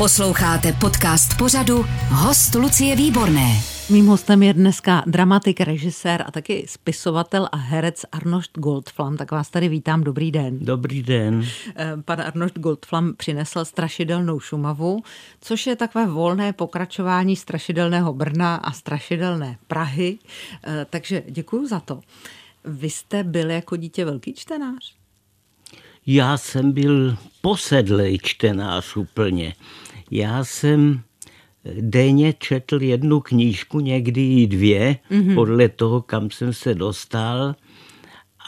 Posloucháte podcast pořadu Host Lucie Výborné. Mým hostem je dneska dramatik, režisér a taky spisovatel a herec Arnošt Goldflam. Tak vás tady vítám, dobrý den. Dobrý den. Eh, pan Arnošt Goldflam přinesl strašidelnou Šumavu, což je takové volné pokračování strašidelného Brna a strašidelné Prahy. Eh, takže děkuji za to. Vy jste byl jako dítě velký čtenář? Já jsem byl posedlej čtenář úplně. Já jsem denně četl jednu knížku, někdy i dvě, mm-hmm. podle toho, kam jsem se dostal.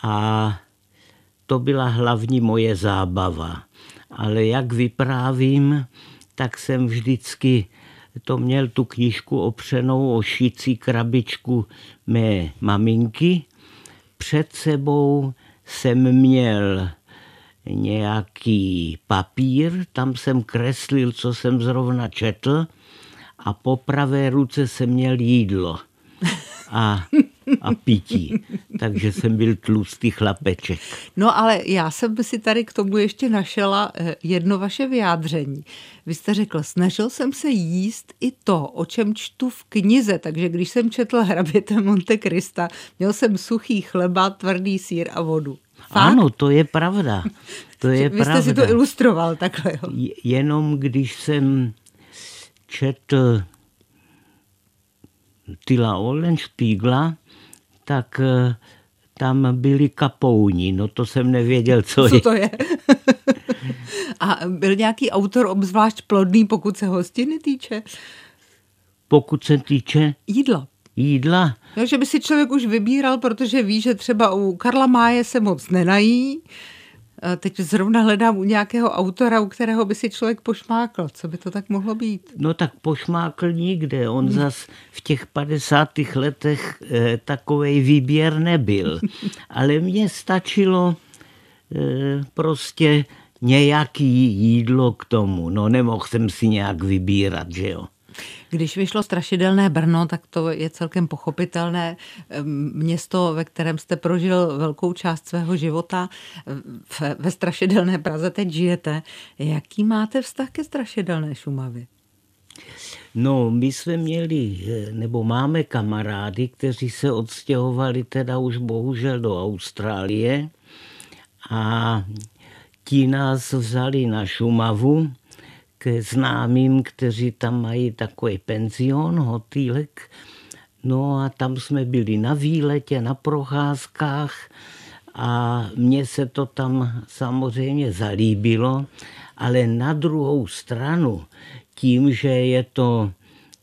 A to byla hlavní moje zábava. Ale jak vyprávím, tak jsem vždycky to měl tu knížku opřenou o šící krabičku mé maminky. Před sebou jsem měl nějaký papír, tam jsem kreslil, co jsem zrovna četl a po pravé ruce jsem měl jídlo a, a pití. Takže jsem byl tlustý chlapeček. No ale já jsem si tady k tomu ještě našela eh, jedno vaše vyjádření. Vy jste řekl, snažil jsem se jíst i to, o čem čtu v knize, takže když jsem četl Hraběte Monte Krista, měl jsem suchý chleba, tvrdý sír a vodu. Fakt? Ano, to je pravda. To je Vy jste si to ilustroval takhle. Jo. Jenom když jsem četl Tila Olenšpígla, tak eh, tam byli kapouni, no to jsem nevěděl, co, co je. to je. A byl nějaký autor obzvlášť plodný, pokud se hostiny týče? Pokud se týče? Jídla. Jídla? No, že by si člověk už vybíral, protože ví, že třeba u Karla Máje se moc nenají. Teď zrovna hledám u nějakého autora, u kterého by si člověk pošmákl. Co by to tak mohlo být? No tak pošmákl nikde. On hmm. zas v těch 50. letech eh, takový výběr nebyl. Ale mně stačilo eh, prostě nějaký jídlo k tomu. No nemohl jsem si nějak vybírat, že jo. Když vyšlo strašidelné Brno, tak to je celkem pochopitelné. Město, ve kterém jste prožil velkou část svého života, ve strašidelné Praze teď žijete. Jaký máte vztah ke strašidelné Šumavě? No, my jsme měli, nebo máme kamarády, kteří se odstěhovali teda už bohužel do Austrálie a ti nás vzali na Šumavu k známým, kteří tam mají takový penzion, hotýlek. No a tam jsme byli na výletě, na procházkách a mně se to tam samozřejmě zalíbilo, ale na druhou stranu, tím, že je to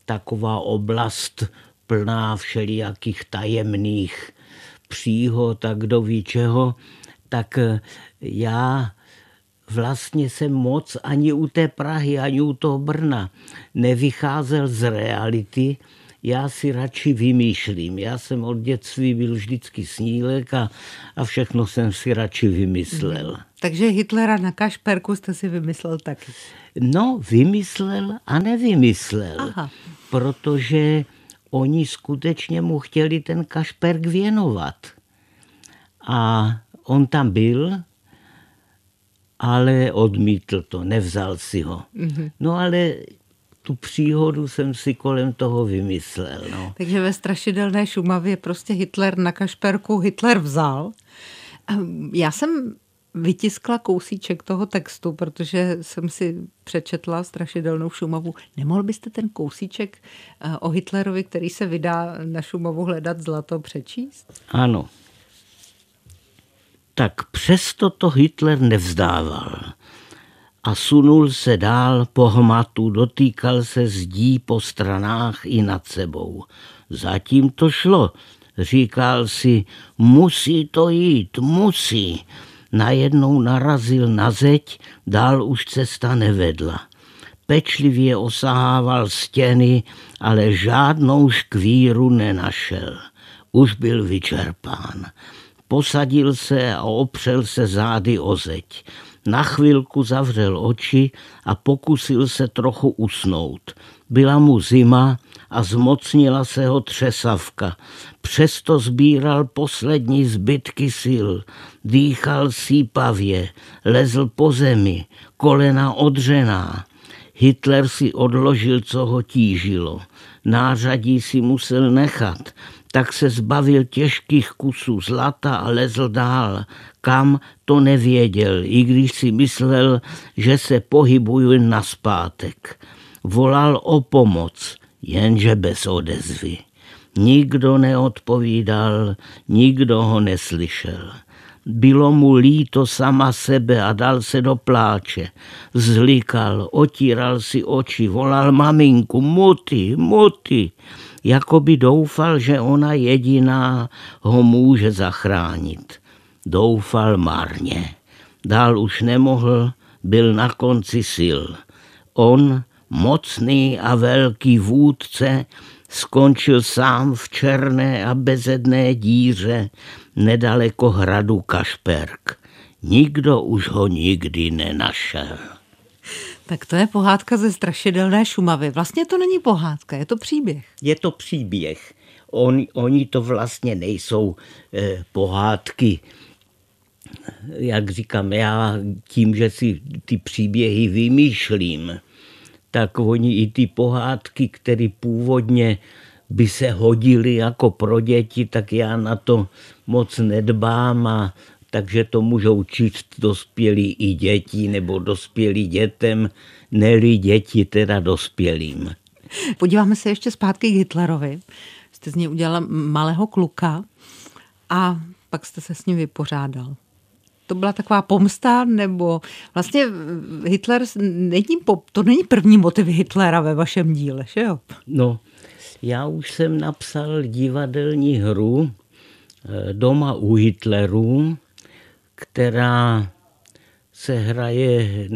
taková oblast plná všelijakých tajemných příhod a kdo ví čeho, tak já vlastně jsem moc ani u té Prahy, ani u toho Brna nevycházel z reality, já si radši vymýšlím. Já jsem od dětství byl vždycky snílek a, a všechno jsem si radši vymyslel. Hmm. Takže Hitlera na Kašperku jste si vymyslel taky? No, vymyslel a nevymyslel. Aha. Protože oni skutečně mu chtěli ten Kašperk věnovat. A on tam byl, ale odmítl to, nevzal si ho. Mm-hmm. No ale tu příhodu jsem si kolem toho vymyslel. No. Takže ve strašidelné Šumavě prostě Hitler na Kašperku Hitler vzal. Ehm, já jsem vytiskla kousíček toho textu, protože jsem si přečetla strašidelnou Šumavu. Nemohl byste ten kousíček eh, o Hitlerovi, který se vydá na Šumavu hledat zlato, přečíst? Ano tak přesto to Hitler nevzdával. A sunul se dál po hmatu, dotýkal se zdí po stranách i nad sebou. Zatím to šlo, říkal si, musí to jít, musí. Najednou narazil na zeď, dál už cesta nevedla. Pečlivě osahával stěny, ale žádnou škvíru nenašel. Už byl vyčerpán. Posadil se a opřel se zády o zeď. Na chvilku zavřel oči a pokusil se trochu usnout. Byla mu zima a zmocnila se ho třesavka. Přesto sbíral poslední zbytky sil. Dýchal sípavě, lezl po zemi, kolena odřená. Hitler si odložil, co ho tížilo. Nářadí si musel nechat, tak se zbavil těžkých kusů zlata a lezl dál. Kam, to nevěděl, i když si myslel, že se pohybuje na zpátek. Volal o pomoc, jenže bez odezvy. Nikdo neodpovídal, nikdo ho neslyšel. Bylo mu líto sama sebe a dal se do pláče. Zlikal, otíral si oči, volal maminku, muty, muty, jako by doufal, že ona jediná ho může zachránit. Doufal marně. Dál už nemohl, byl na konci sil. On, mocný a velký vůdce, skončil sám v černé a bezedné díře nedaleko hradu Kašperk. Nikdo už ho nikdy nenašel. Tak to je pohádka ze strašidelné Šumavy. Vlastně to není pohádka, je to příběh. Je to příběh. On, oni to vlastně nejsou eh, pohádky. Jak říkám, já tím, že si ty příběhy vymýšlím, tak oni i ty pohádky, které původně by se hodily jako pro děti, tak já na to moc nedbám a takže to můžou číst dospělí i děti nebo dospělí dětem, neli děti teda dospělým. Podíváme se ještě zpátky k Hitlerovi. Jste z něj udělala malého kluka a pak jste se s ním vypořádal to byla taková pomsta, nebo vlastně Hitler není, to není první motiv Hitlera ve vašem díle, že jo? No, já už jsem napsal divadelní hru eh, Doma u Hitlerů, která se hraje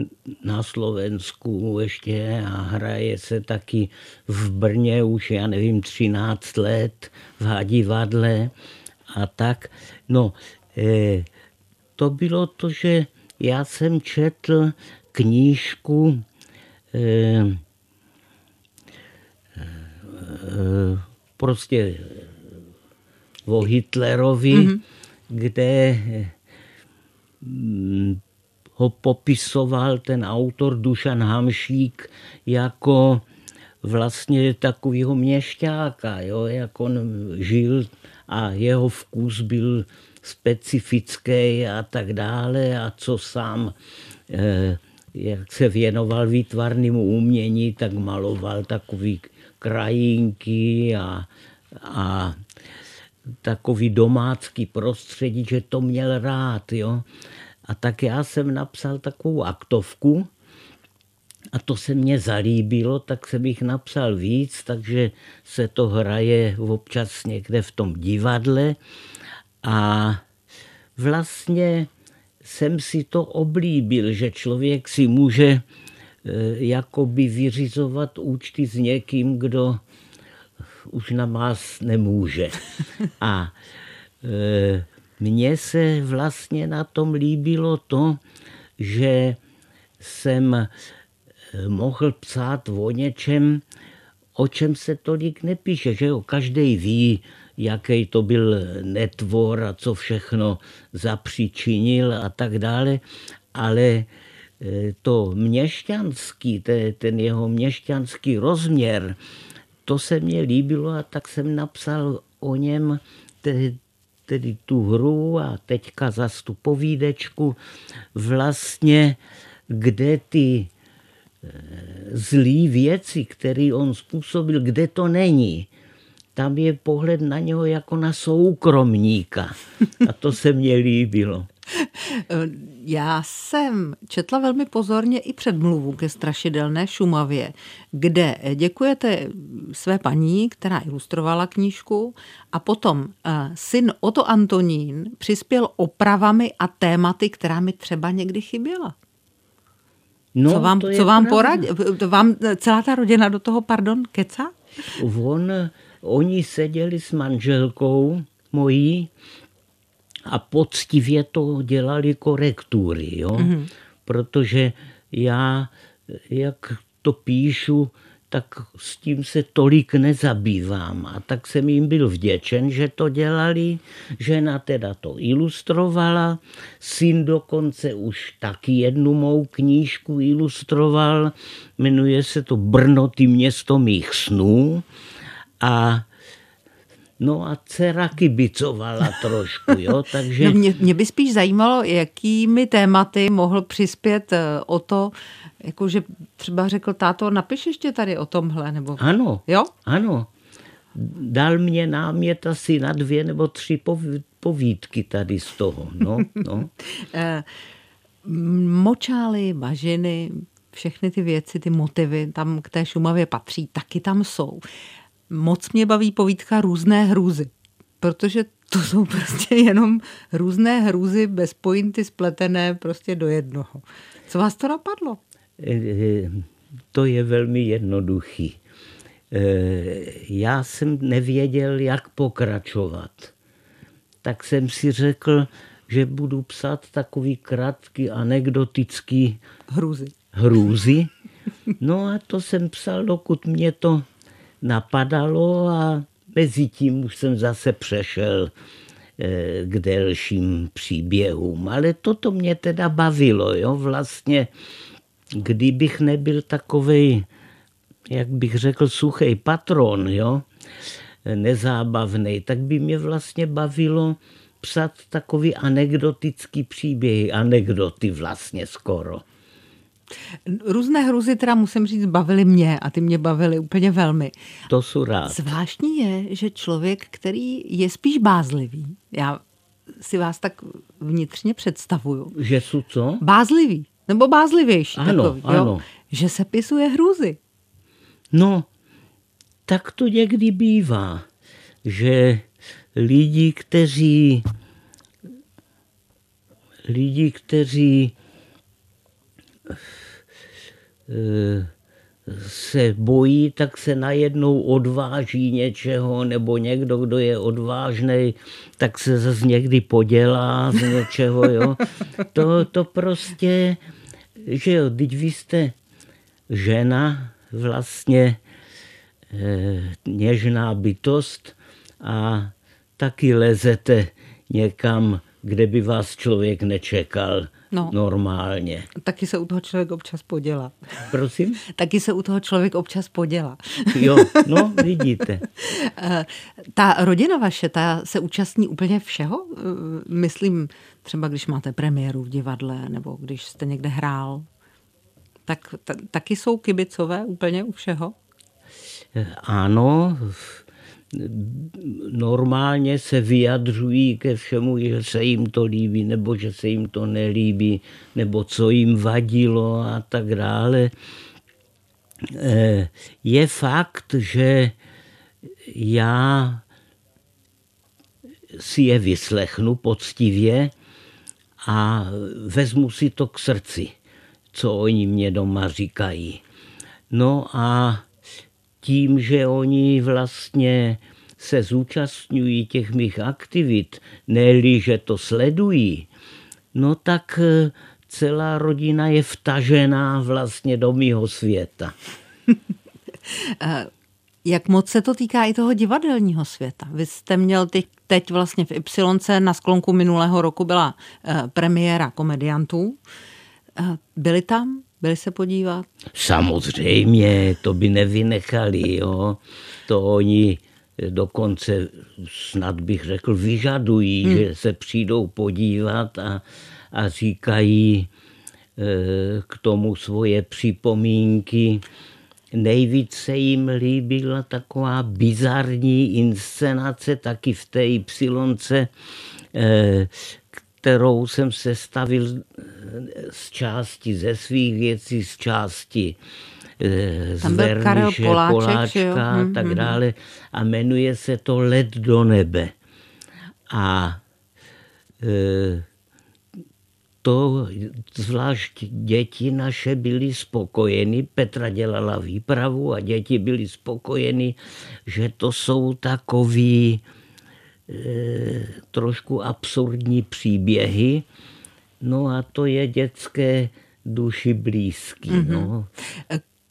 na Slovensku ještě a hraje se taky v Brně už, já nevím, 13 let v divadle a tak. No, eh, to bylo to, že já jsem četl knížku eh, eh, prostě o Hitlerovi, mm-hmm. kde ho popisoval ten autor Dušan Hamšík jako vlastně takového měšťáka, jo, jak on žil a jeho vkus byl specifické a tak dále a co sám eh, jak se věnoval výtvarnému umění, tak maloval takový krajinky a, a takový domácký prostředí, že to měl rád. Jo? A tak já jsem napsal takovou aktovku a to se mně zalíbilo, tak jsem jich napsal víc, takže se to hraje občas někde v tom divadle. A vlastně jsem si to oblíbil, že člověk si může eh, jakoby vyřizovat účty s někým, kdo už na vás nemůže. A e, mně se vlastně na tom líbilo to, že jsem eh, mohl psát o něčem, o čem se tolik nepíše, že jo, každý ví, jaký to byl netvor a co všechno zapříčinil a tak dále, ale e, to měšťanský, ten jeho měšťanský rozměr, to se mně líbilo a tak jsem napsal o něm tedy tu hru a teďka za tu povídečku vlastně, kde ty e, zlý věci, které on způsobil, kde to není tam je pohled na něho jako na soukromníka. A to se mně líbilo. Já jsem četla velmi pozorně i předmluvu ke strašidelné Šumavě, kde děkujete své paní, která ilustrovala knížku a potom eh, syn Oto Antonín přispěl opravami a tématy, která mi třeba někdy chyběla. No, co vám, co vám poradí? Vám celá ta rodina do toho, pardon, keca? On Oni seděli s manželkou mojí a poctivě to dělali korektury, jo? Mm-hmm. protože já, jak to píšu, tak s tím se tolik nezabývám. A tak jsem jim byl vděčen, že to dělali. Žena teda to ilustrovala, syn dokonce už taky jednu mou knížku ilustroval. Jmenuje se to Brno, ty město mých snů. A No a dcera kibicovala trošku, jo, takže... No mě, mě by spíš zajímalo, jakými tématy mohl přispět eh, o to, jakože třeba řekl táto, napiš ještě tady o tomhle, nebo... Ano, jo? ano. Dal mě námět asi na dvě nebo tři povídky tady z toho, no, no. Eh, močály, bažiny, všechny ty věci, ty motivy tam k té Šumavě patří, taky tam jsou moc mě baví povídka Různé hrůzy, protože to jsou prostě jenom různé hrůzy bez pointy spletené prostě do jednoho. Co vás to napadlo? To je velmi jednoduchý. Já jsem nevěděl, jak pokračovat. Tak jsem si řekl, že budu psát takový krátký anekdotický hrůzy. hrůzy. No a to jsem psal, dokud mě to napadalo a mezi tím už jsem zase přešel eh, k delším příběhům. Ale toto mě teda bavilo, jo, vlastně, kdybych nebyl takovej, jak bych řekl, suchý patron, jo, nezábavný, tak by mě vlastně bavilo psat takový anekdotický příběhy, anekdoty vlastně skoro. Různé hruzy teda musím říct bavily mě a ty mě bavily úplně velmi. To jsou rád. Zvláštní je, že člověk, který je spíš bázlivý, já si vás tak vnitřně představuju. Že jsou co? Bázlivý, nebo bázlivější. Ano, takový, ano. Jo? Že se pisuje hrůzy. No, tak to někdy bývá, že lidi, kteří lidi, kteří se bojí, tak se najednou odváží něčeho, nebo někdo, kdo je odvážný, tak se zase někdy podělá z něčeho. Jo. To, to prostě, že jo, teď vy jste žena, vlastně eh, něžná bytost a taky lezete někam, kde by vás člověk nečekal no. normálně. Taky se u toho člověk občas podělá. Prosím? Taky se u toho člověk občas podělá. jo, no vidíte. Eh, ta rodina vaše, ta se účastní úplně všeho? Eh, myslím, třeba když máte premiéru v divadle, nebo když jste někde hrál, tak t- taky jsou kibicové úplně u všeho? Eh, ano, normálně se vyjadřují ke všemu, že se jim to líbí, nebo že se jim to nelíbí, nebo co jim vadilo a tak dále. Eh, je fakt, že já si je vyslechnu poctivě a vezmu si to k srdci, co oni mě doma říkají. No a tím, že oni vlastně se zúčastňují těch mých aktivit, ne že to sledují, no tak eh, celá rodina je vtažená vlastně do mýho světa. Eh, jak moc se to týká i toho divadelního světa? Vy jste měl teď, teď vlastně v Y na sklonku minulého roku byla eh, premiéra komediantů. Byli tam? Byli se podívat? Samozřejmě, to by nevynechali, jo. To oni dokonce snad bych řekl vyžadují, hmm. že se přijdou podívat a, a říkají e, k tomu svoje připomínky. Nejvíce jim líbila taková bizarní inscenace taky v té Y, e, kterou jsem sestavil eh, z části ze svých věcí, z části eh, z Verniše, Poláčka a tak mhm. dále. A jmenuje se to Let do nebe. A e, to zvlášť děti naše byly spokojeny. Petra dělala výpravu a děti byly spokojeny, že to jsou takový trošku absurdní příběhy. No a to je dětské duši blízký. Mm-hmm. No.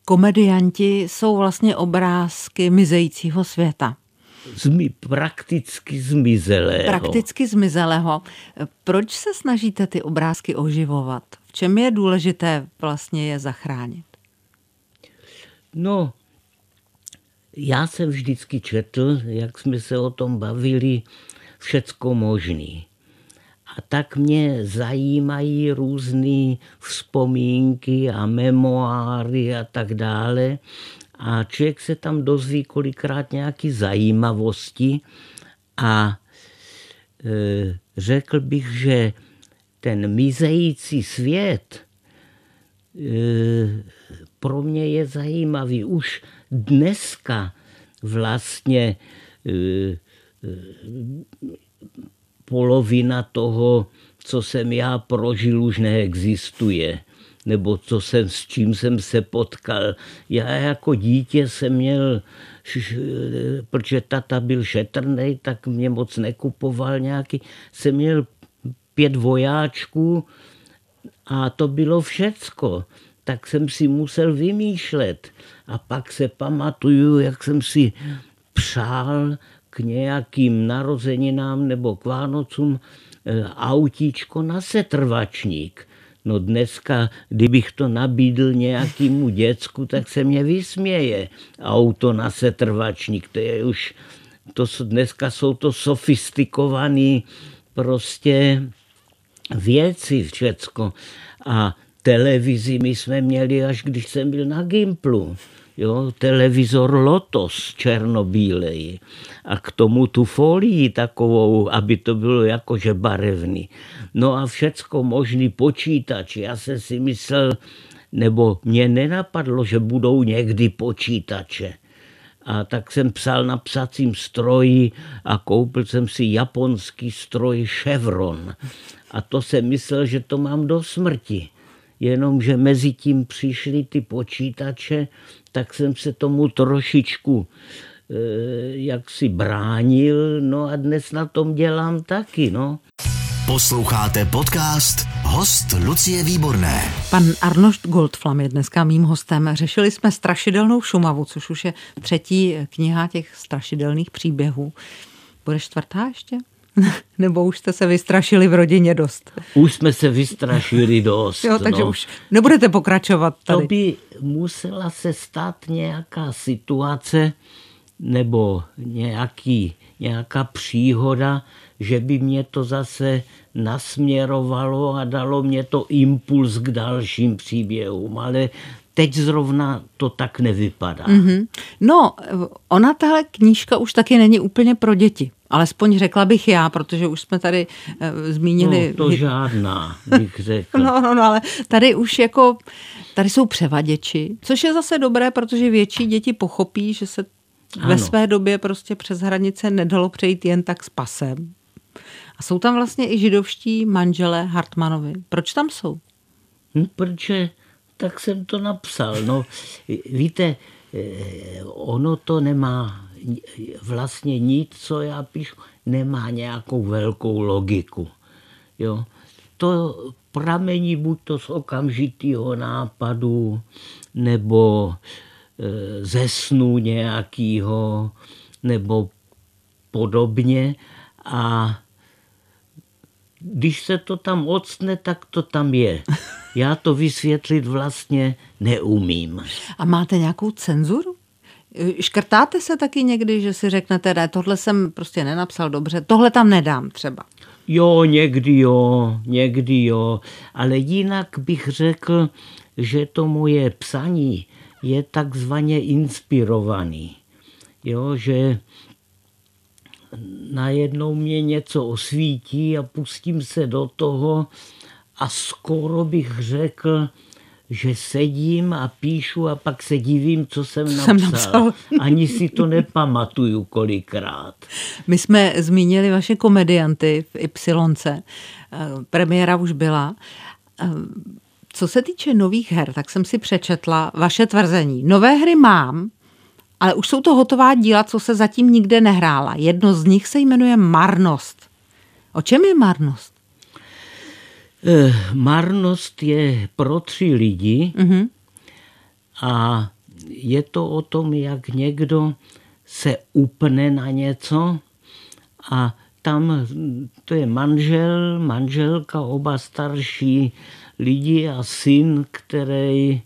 komedianti jsou vlastně obrázky mizejícího světa. Zmi, prakticky zmizelého. Prakticky zmizelého. Proč se snažíte ty obrázky oživovat? V čem je důležité vlastně je zachránit? No, já jsem vždycky četl, jak jsme se o tom bavili, všecko možný. A tak mě zajímají různé vzpomínky a memoáry a tak dále. A člověk se tam dozví kolikrát nějaký zajímavosti a e, řekl bych, že ten mizející svět e, pro mě je zajímavý. Už dneska vlastně e, e, polovina toho, co jsem já prožil, už neexistuje. Nebo co jsem, s čím jsem se potkal. Já jako dítě jsem měl, protože tata byl šetrný, tak mě moc nekupoval nějaký. Jsem měl pět vojáčků a to bylo všecko. Tak jsem si musel vymýšlet. A pak se pamatuju, jak jsem si přál k nějakým narozeninám nebo k Vánocům eh, autíčko na setrvačník. No dneska, kdybych to nabídl nějakému děcku, tak se mě vysměje. Auto na setrvačník, to je už, to dneska jsou to sofistikované prostě věci všecko. A televizi my jsme měli, až když jsem byl na Gimplu jo, televizor Lotos černobílej a k tomu tu folii takovou, aby to bylo jakože barevný. No a všecko možný počítač. Já jsem si myslel, nebo mě nenapadlo, že budou někdy počítače. A tak jsem psal na psacím stroji a koupil jsem si japonský stroj Chevron. A to jsem myslel, že to mám do smrti. Jenomže mezi tím přišly ty počítače tak jsem se tomu trošičku eh, jak si bránil, no a dnes na tom dělám taky, no. Posloucháte podcast Host Lucie Výborné. Pan Arnošt Goldflam je dneska mým hostem. Řešili jsme strašidelnou Šumavu, což už je třetí kniha těch strašidelných příběhů. Bude čtvrtá ještě? Nebo už jste se vystrašili v rodině dost? Už jsme se vystrašili dost. jo, takže no. už nebudete pokračovat tady. To by musela se stát nějaká situace nebo nějaký, nějaká příhoda, že by mě to zase nasměrovalo a dalo mě to impuls k dalším příběhům. Ale teď zrovna to tak nevypadá. Mm-hmm. No, ona tahle knížka už taky není úplně pro děti. Alespoň řekla bych já, protože už jsme tady uh, zmínili... No, to žádná, bych řekl. no, no, no, ale tady už jako, tady jsou převaděči, což je zase dobré, protože větší děti pochopí, že se ano. ve své době prostě přes hranice nedalo přejít jen tak s pasem. A jsou tam vlastně i židovští manželé Hartmanovi. Proč tam jsou? Hm, protože tak jsem to napsal. No, víte, eh, ono to nemá vlastně nic, co já píšu, nemá nějakou velkou logiku. Jo. To pramení buď to z okamžitého nápadu, nebo e, ze snu nějakého, nebo podobně. A když se to tam odstne, tak to tam je. Já to vysvětlit vlastně neumím. A máte nějakou cenzuru? Škrtáte se taky někdy, že si řeknete, ne, tohle jsem prostě nenapsal dobře, tohle tam nedám třeba. Jo, někdy jo, někdy jo, ale jinak bych řekl, že to moje psaní je takzvaně inspirovaný. Jo, že najednou mě něco osvítí a pustím se do toho a skoro bych řekl, že sedím a píšu a pak se divím, co jsem napsal. Jsem napsal. Ani si to nepamatuju kolikrát. My jsme zmínili vaše komedianty v Ypsilonce. Premiéra už byla. Co se týče nových her, tak jsem si přečetla vaše tvrzení. Nové hry mám, ale už jsou to hotová díla, co se zatím nikde nehrála. Jedno z nich se jmenuje Marnost. O čem je marnost? Eh, marnost je pro tři lidi mm-hmm. a je to o tom, jak někdo se upne na něco a tam to je manžel, manželka, oba starší lidi a syn, který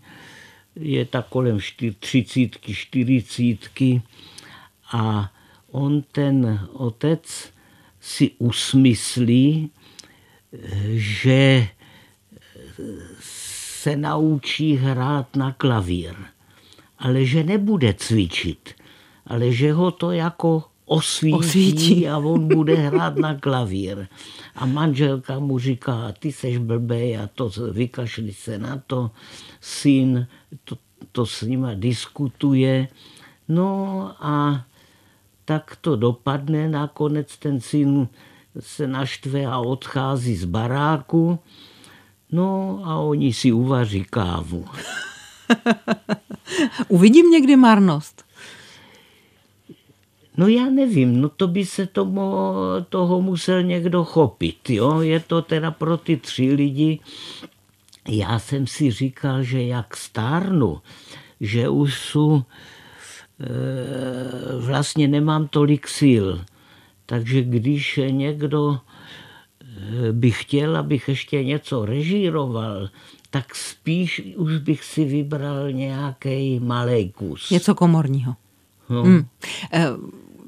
je tak kolem třicítky, čtyřicítky a on ten otec si usmyslí, že se naučí hrát na klavír, ale že nebude cvičit, ale že ho to jako osvítí, osvítí. a on bude hrát na klavír. A manželka mu říká, ty seš blbej a to vykašli se na to. Syn to, to s nima diskutuje. No a tak to dopadne. Nakonec ten syn se naštve a odchází z baráku. No a oni si uvaří kávu. Uvidím někdy marnost. No já nevím, no to by se tomu, toho musel někdo chopit. Jo? Je to teda pro ty tři lidi. Já jsem si říkal, že jak stárnu, že už jsou, e, vlastně nemám tolik sil. Takže když někdo e, by chtěl, abych ještě něco režíroval, tak spíš už bych si vybral nějaký malý kus. Něco komorního. No. Hmm. E,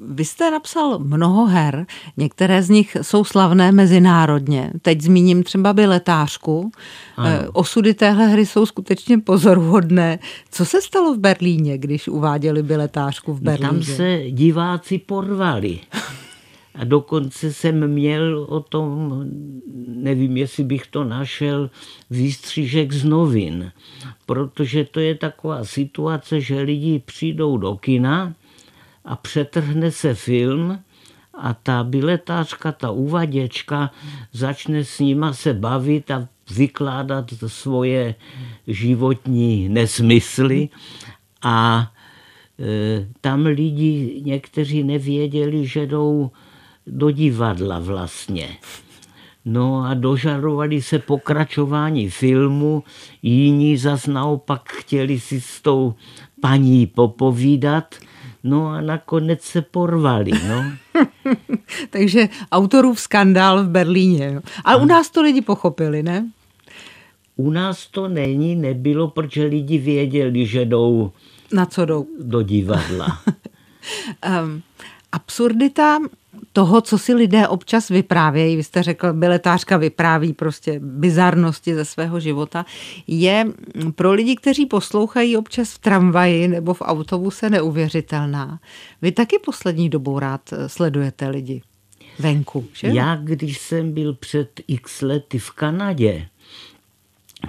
vy jste napsal mnoho her, některé z nich jsou slavné mezinárodně. Teď zmíním třeba Biletářku. Ano. Eh, osudy téhle hry jsou skutečně pozoruhodné. Co se stalo v Berlíně, když uváděli Biletářku v Berlíně? Tam se diváci porvali. A dokonce jsem měl o tom, nevím, jestli bych to našel, výstřížek z novin. Protože to je taková situace, že lidi přijdou do kina a přetrhne se film a ta biletářka, ta uvaděčka začne s nima se bavit a vykládat svoje životní nesmysly a e, tam lidi někteří nevěděli, že jdou do divadla vlastně. No a dožarovali se pokračování filmu, jiní zas naopak chtěli si s tou paní popovídat – No a nakonec se porvali. No. Takže autorův skandál v Berlíně. A u nás to lidi pochopili, ne? U nás to není, nebylo, protože lidi věděli, že jdou na co jdou? Do divadla. um, absurdita toho, co si lidé občas vyprávějí, vy jste řekl, biletářka vypráví prostě bizarnosti ze svého života, je pro lidi, kteří poslouchají občas v tramvaji nebo v autobuse neuvěřitelná. Vy taky poslední dobou rád sledujete lidi venku, že? Já, když jsem byl před x lety v Kanadě,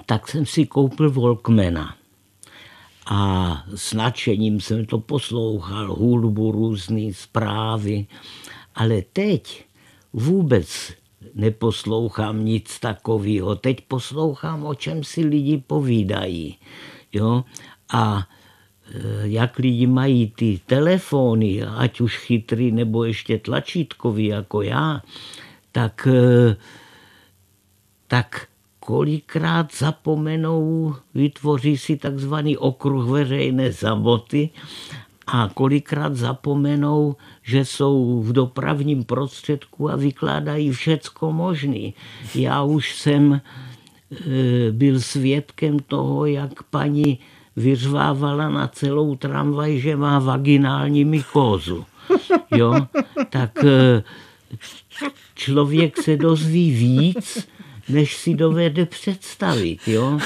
tak jsem si koupil Walkmana. A s nadšením jsem to poslouchal, hudbu, různé zprávy. Ale teď vůbec neposlouchám nic takového. Teď poslouchám, o čem si lidi povídají. Jo? A e, jak lidi mají ty telefony, ať už chytrý nebo ještě tlačítkový jako já, tak, e, tak kolikrát zapomenou, vytvoří si takzvaný okruh veřejné samoty a kolikrát zapomenou, že jsou v dopravním prostředku a vykládají všecko možný. Já už jsem e, byl svědkem toho, jak paní vyřvávala na celou tramvaj, že má vaginální mykózu. Jo? Tak e, člověk se dozví víc, než si dovede představit. Jo?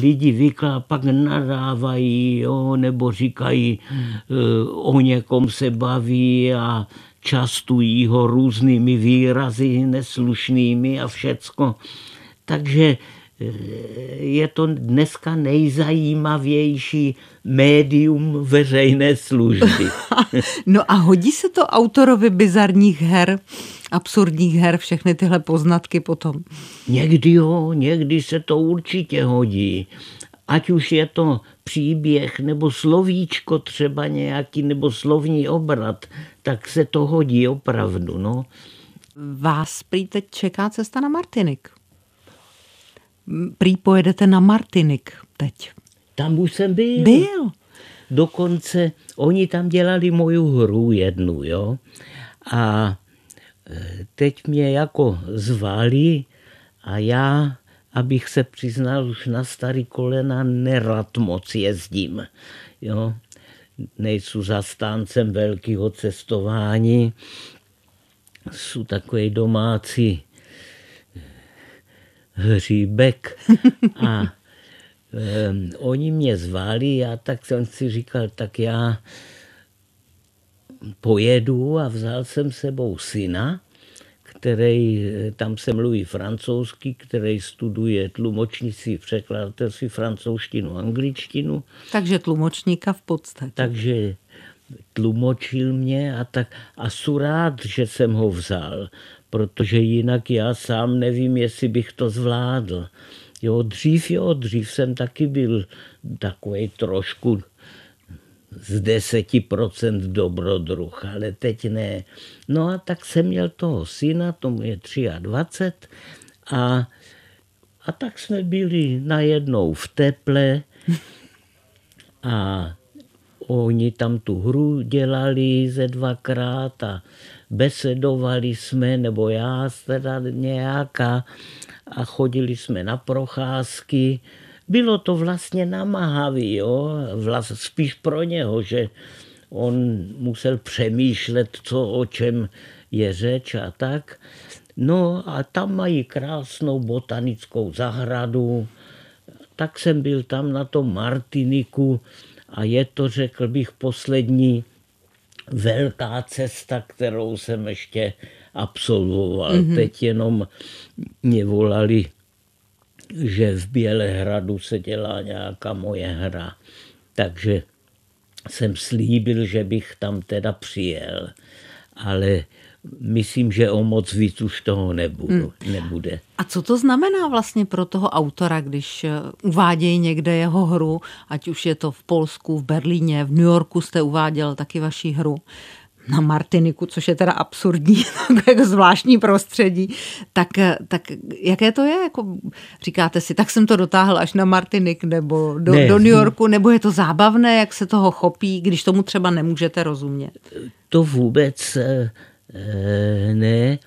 Lidi vyklá, pak nadávají, jo? nebo říkají, uh, o někom se baví a častují ho různými výrazy neslušnými a všecko. Takže eh, je to dneska nejzajímavější médium veřejné služby. no a hodí se to autorovi bizarních her absurdních her, všechny tyhle poznatky potom. Někdy jo, někdy se to určitě hodí. Ať už je to příběh nebo slovíčko třeba nějaký nebo slovní obrat, tak se to hodí opravdu. No. Vás prý teď čeká cesta na Martinik. Prý pojedete na Martinik teď. Tam už jsem byl. Byl. dokonce oni tam dělali moju hru jednu, jo. A e, teď mě jako zvali a já, abych se přiznal, už na starý kolena nerad moc jezdím, jo. Nejsou zastáncem velkého cestování, jsou takový domácí hříbek a um, oni mě zvali a tak jsem si říkal, tak já pojedu a vzal jsem sebou syna, který, tam se mluví francouzsky, který studuje tlumočnictví, překladatelství, francouzštinu, angličtinu. Takže tlumočníka v podstatě. Takže tlumočil mě a tak a jsou rád, že jsem ho vzal, protože jinak já sám nevím, jestli bych to zvládl. Jo, dřív jo, dřív jsem taky byl takový trošku z 10% dobrodruh, ale teď ne. No a tak jsem měl toho syna, tomu je 23 a, a tak jsme byli najednou v teple a oni tam tu hru dělali ze dvakrát a besedovali jsme, nebo já teda nějaká a chodili jsme na procházky. Bylo to vlastně namáhavý, jo? Vlast, spíš pro něho, že on musel přemýšlet, co o čem je řeč a tak. No a tam mají krásnou botanickou zahradu, tak jsem byl tam na tom Martiniku a je to, řekl bych, poslední velká cesta, kterou jsem ještě absolvoval. Mm-hmm. Teď jenom mě volali, že v Bělehradu se dělá nějaká moje hra. Takže jsem slíbil, že bych tam teda přijel. Ale myslím, že o moc víc už toho nebudu, hmm. nebude. A co to znamená vlastně pro toho autora, když eh, uvádějí někde jeho hru, ať už je to v Polsku, v Berlíně, v New Yorku jste uváděl taky vaši hru, na Martiniku, což je teda absurdní, jako zvláštní prostředí, tak, tak jaké to je? Jako, říkáte si, tak jsem to dotáhl až na Martinik nebo do, ne, do New Yorku, nebo je to zábavné, jak se toho chopí, když tomu třeba nemůžete rozumět? To vůbec Eh, ne,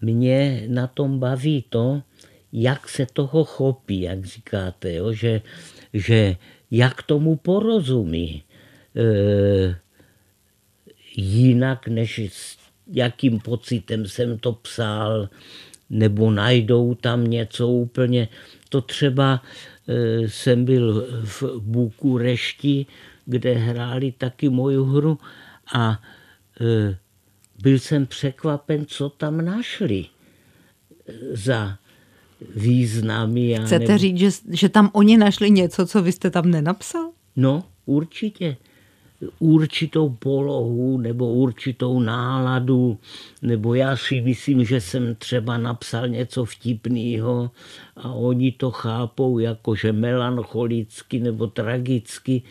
mě na tom baví to, jak se toho chopí, jak říkáte, jo? Že, že jak tomu porozumí e, jinak, než s jakým pocitem jsem to psal, nebo najdou tam něco úplně. To třeba e, jsem byl v Bukurešti, kde hráli taky moju hru a e, byl jsem překvapen, co tam našli za významy. Chcete nebo... říct, že, že tam oni našli něco, co vy jste tam nenapsal? No, určitě. Určitou polohu nebo určitou náladu, nebo já si myslím, že jsem třeba napsal něco vtipného a oni to chápou jako, že melancholicky nebo tragicky,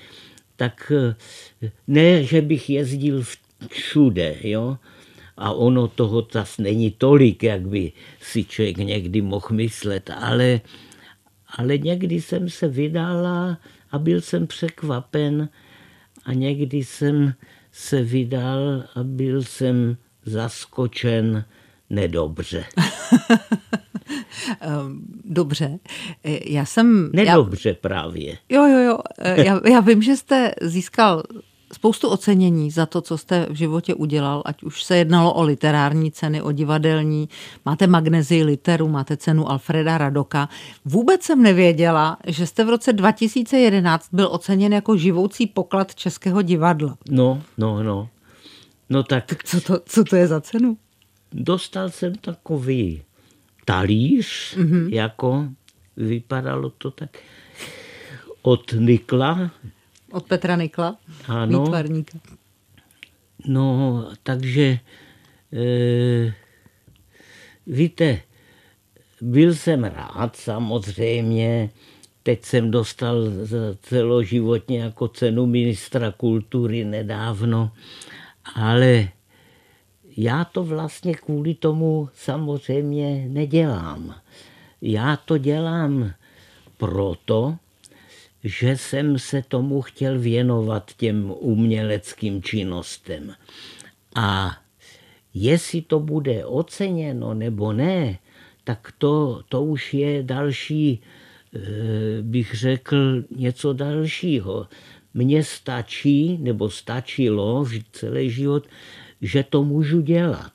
tak eh, ne, že bych jezdil všude, jo, a ono toho zas není tolik, jak by si člověk někdy mohl myslet, ale, ale někdy jsem se vydala a byl jsem překvapen a někdy jsem se vydal a byl jsem zaskočen nedobře. Ehm, dobře. Já jsem... Nedobře já, právě. Jo, jo, jo. Já, já vím, že jste získal spoustu ocenění za to, co jste v životě udělal, ať už se jednalo o literární ceny, o divadelní, máte magnezii literu, máte cenu Alfreda Radoka. Vůbec jsem nevěděla, že jste v roce 2011 byl oceněn jako živoucí poklad Českého divadla. No, no, no. No tak... tak co, to, co to je za cenu? Dostal jsem takový talíř, mm-hmm. jako vypadalo to tak od Nikla, od Petra Nikla, ano. výtvarníka. No, takže e, víte, byl jsem rád samozřejmě, teď jsem dostal celoživotně jako cenu ministra kultury nedávno, ale já to vlastně kvůli tomu samozřejmě nedělám. Já to dělám proto, že jsem se tomu chtěl věnovat těm uměleckým činnostem. A jestli to bude oceněno nebo ne, tak to, to už je další, eh, bych řekl, něco dalšího. Mně stačí, nebo stačilo celý život, že to můžu dělat.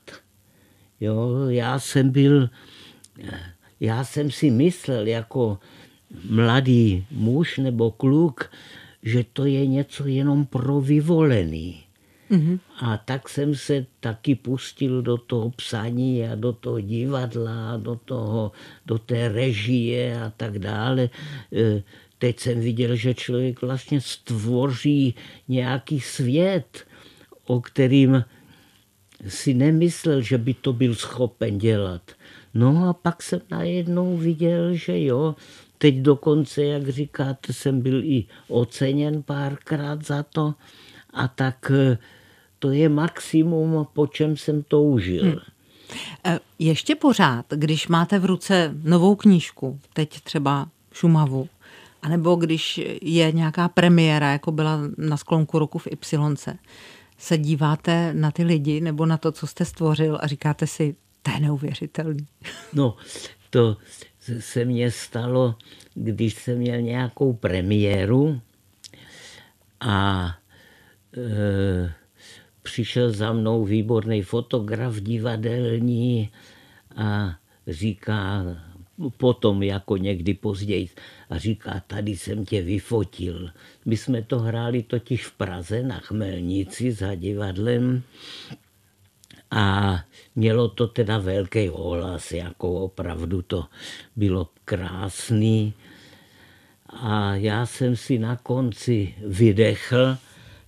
Jo, já jsem byl, já jsem si myslel jako mladý muž nebo kluk, že to je něco jenom pro vyvolený. Mm-hmm. A tak jsem se taky pustil do toho psaní a do toho divadla, do, toho, do té režie a tak dále. E, teď jsem viděl, že člověk vlastně stvoří nějaký svět, o kterým si nemyslel, že by to byl schopen dělat. No a pak jsem najednou viděl, že jo, teď dokonce, jak říkáte, jsem byl i oceněn párkrát za to a tak e, to je maximum, po čem jsem toužil. Hmm. Ještě pořád, když máte v ruce novou knížku, teď třeba Šumavu, anebo když je nějaká premiéra, jako byla na sklonku roku v Y, se díváte na ty lidi nebo na to, co jste stvořil a říkáte si, to je neuvěřitelný. No, to se mně stalo, když jsem měl nějakou premiéru a e, přišel za mnou výborný fotograf divadelní a říká, potom jako někdy později, a říká, tady jsem tě vyfotil. My jsme to hráli totiž v Praze na Chmelnici za divadlem a mělo to teda velký ohlas, jako opravdu to bylo krásný. A já jsem si na konci vydechl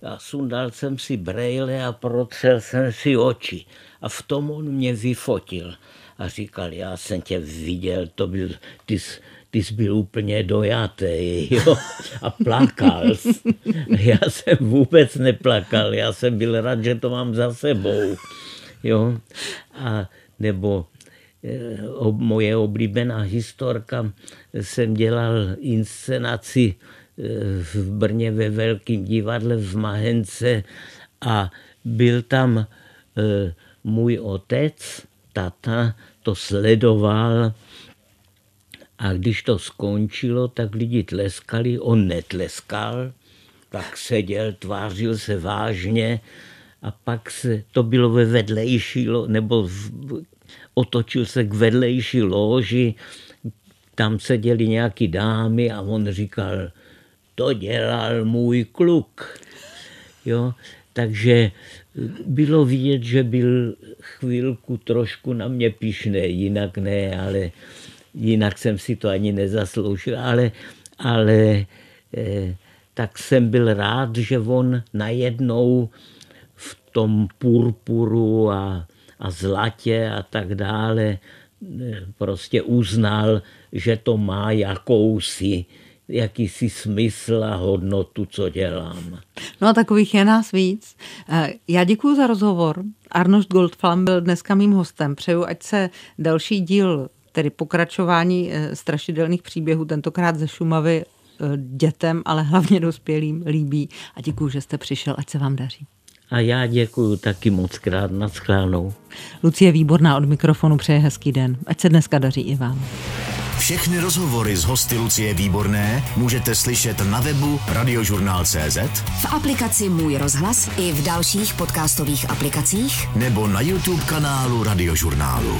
a sundal jsem si brejle a protřel jsem si oči. A v tom on mě vyfotil a říkal, já jsem tě viděl, to byl, ty, ty jsi byl úplně dojatý, jo, a plakal. Já jsem vůbec neplakal, já jsem byl rád, že to mám za sebou, jo, a nebo eh, moje oblíbená historka, jsem dělal inscenaci eh, v Brně ve Velkém divadle v Mahence a byl tam eh, můj otec, tata, to sledoval a když to skončilo, tak lidi tleskali, on netleskal, tak seděl, tvářil se vážně a pak se, to bylo ve vedlejší, nebo v, otočil se k vedlejší loži, tam seděli nějaký dámy a on říkal, to dělal můj kluk. Jo? Takže bylo vidět, že byl chvilku trošku na mě pišné, jinak ne, ale jinak jsem si to ani nezasloužil, ale, ale eh, tak jsem byl rád, že on najednou v tom purpuru a, a zlatě a tak dále eh, prostě uznal, že to má jakousi jakýsi smysl a hodnotu, co dělám. No a takových je nás víc. Eh, já děkuji za rozhovor. Arnošt Goldflam byl dneska mým hostem. Přeju, ať se další díl, tedy pokračování eh, strašidelných příběhů, tentokrát ze Šumavy dětem, ale hlavně dospělým líbí. A děkuji, že jste přišel, ať se vám daří. A já děkuji taky moc krát na schránou. Lucie Výborná od mikrofonu přeje hezký den. Ať se dneska daří i vám. Všechny rozhovory z hosty Lucie Výborné můžete slyšet na webu radiožurnál.cz v aplikaci Můj rozhlas i v dalších podcastových aplikacích nebo na YouTube kanálu Radiožurnálu.